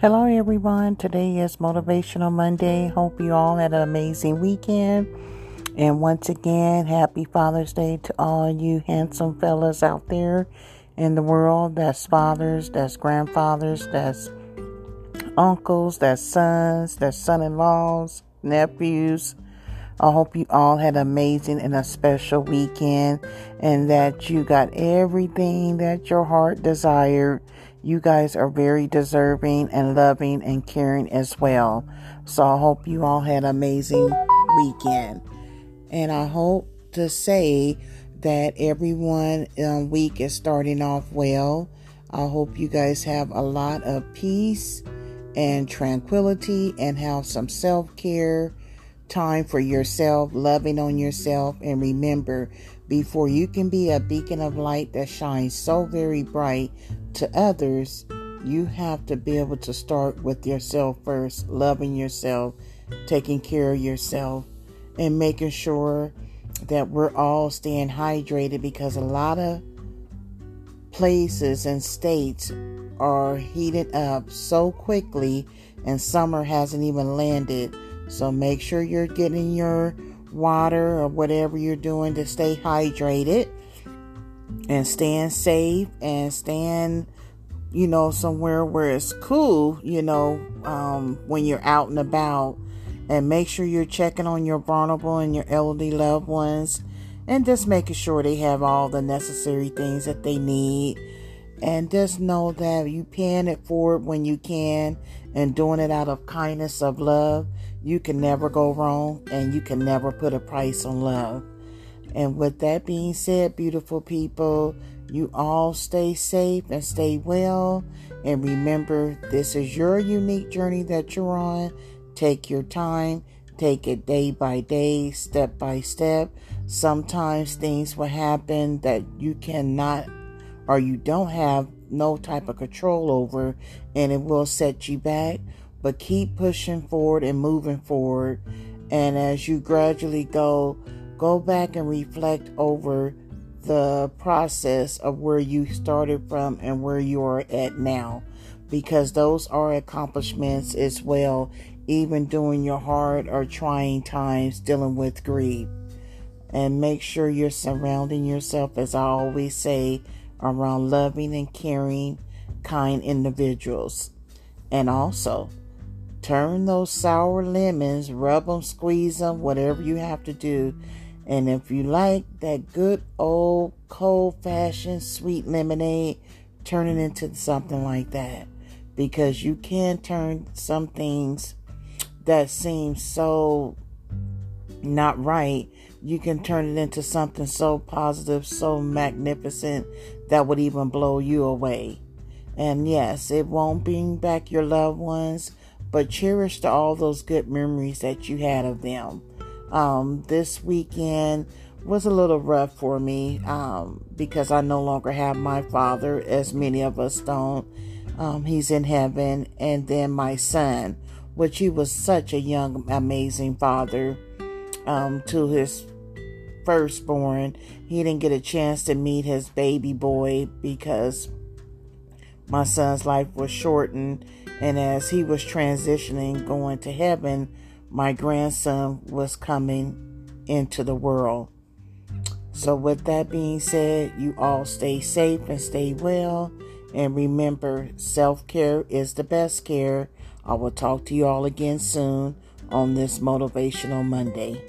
Hello, everyone. Today is Motivational Monday. Hope you all had an amazing weekend. And once again, happy Father's Day to all you handsome fellas out there in the world. That's fathers, that's grandfathers, that's uncles, that's sons, that's son in laws, nephews. I hope you all had an amazing and a special weekend and that you got everything that your heart desired you guys are very deserving and loving and caring as well. So I hope you all had an amazing weekend. And I hope to say that everyone um, week is starting off well. I hope you guys have a lot of peace and tranquility and have some self care, time for yourself, loving on yourself. And remember, before you can be a beacon of light that shines so very bright to others, you have to be able to start with yourself first, loving yourself, taking care of yourself, and making sure that we're all staying hydrated because a lot of places and states are heated up so quickly and summer hasn't even landed. So make sure you're getting your water or whatever you're doing to stay hydrated and staying safe and staying you know somewhere where it's cool you know um, when you're out and about. And make sure you're checking on your vulnerable and your elderly loved ones and just making sure they have all the necessary things that they need and just know that you paying it forward when you can and doing it out of kindness of love you can never go wrong and you can never put a price on love and with that being said, beautiful people, you all stay safe and stay well. And remember, this is your unique journey that you're on. Take your time, take it day by day, step by step. Sometimes things will happen that you cannot or you don't have no type of control over, and it will set you back. But keep pushing forward and moving forward. And as you gradually go, go back and reflect over the process of where you started from and where you are at now because those are accomplishments as well even during your hard or trying times dealing with grief and make sure you're surrounding yourself as i always say around loving and caring kind individuals and also turn those sour lemons rub them squeeze them whatever you have to do and if you like that good old cold fashioned sweet lemonade, turn it into something like that. Because you can turn some things that seem so not right, you can turn it into something so positive, so magnificent that would even blow you away. And yes, it won't bring back your loved ones, but cherish all those good memories that you had of them. Um, this weekend was a little rough for me um, because I no longer have my father, as many of us don't. Um, he's in heaven, and then my son, which he was such a young, amazing father um, to his firstborn. He didn't get a chance to meet his baby boy because my son's life was shortened, and as he was transitioning, going to heaven, my grandson was coming into the world. So, with that being said, you all stay safe and stay well. And remember, self care is the best care. I will talk to you all again soon on this Motivational Monday.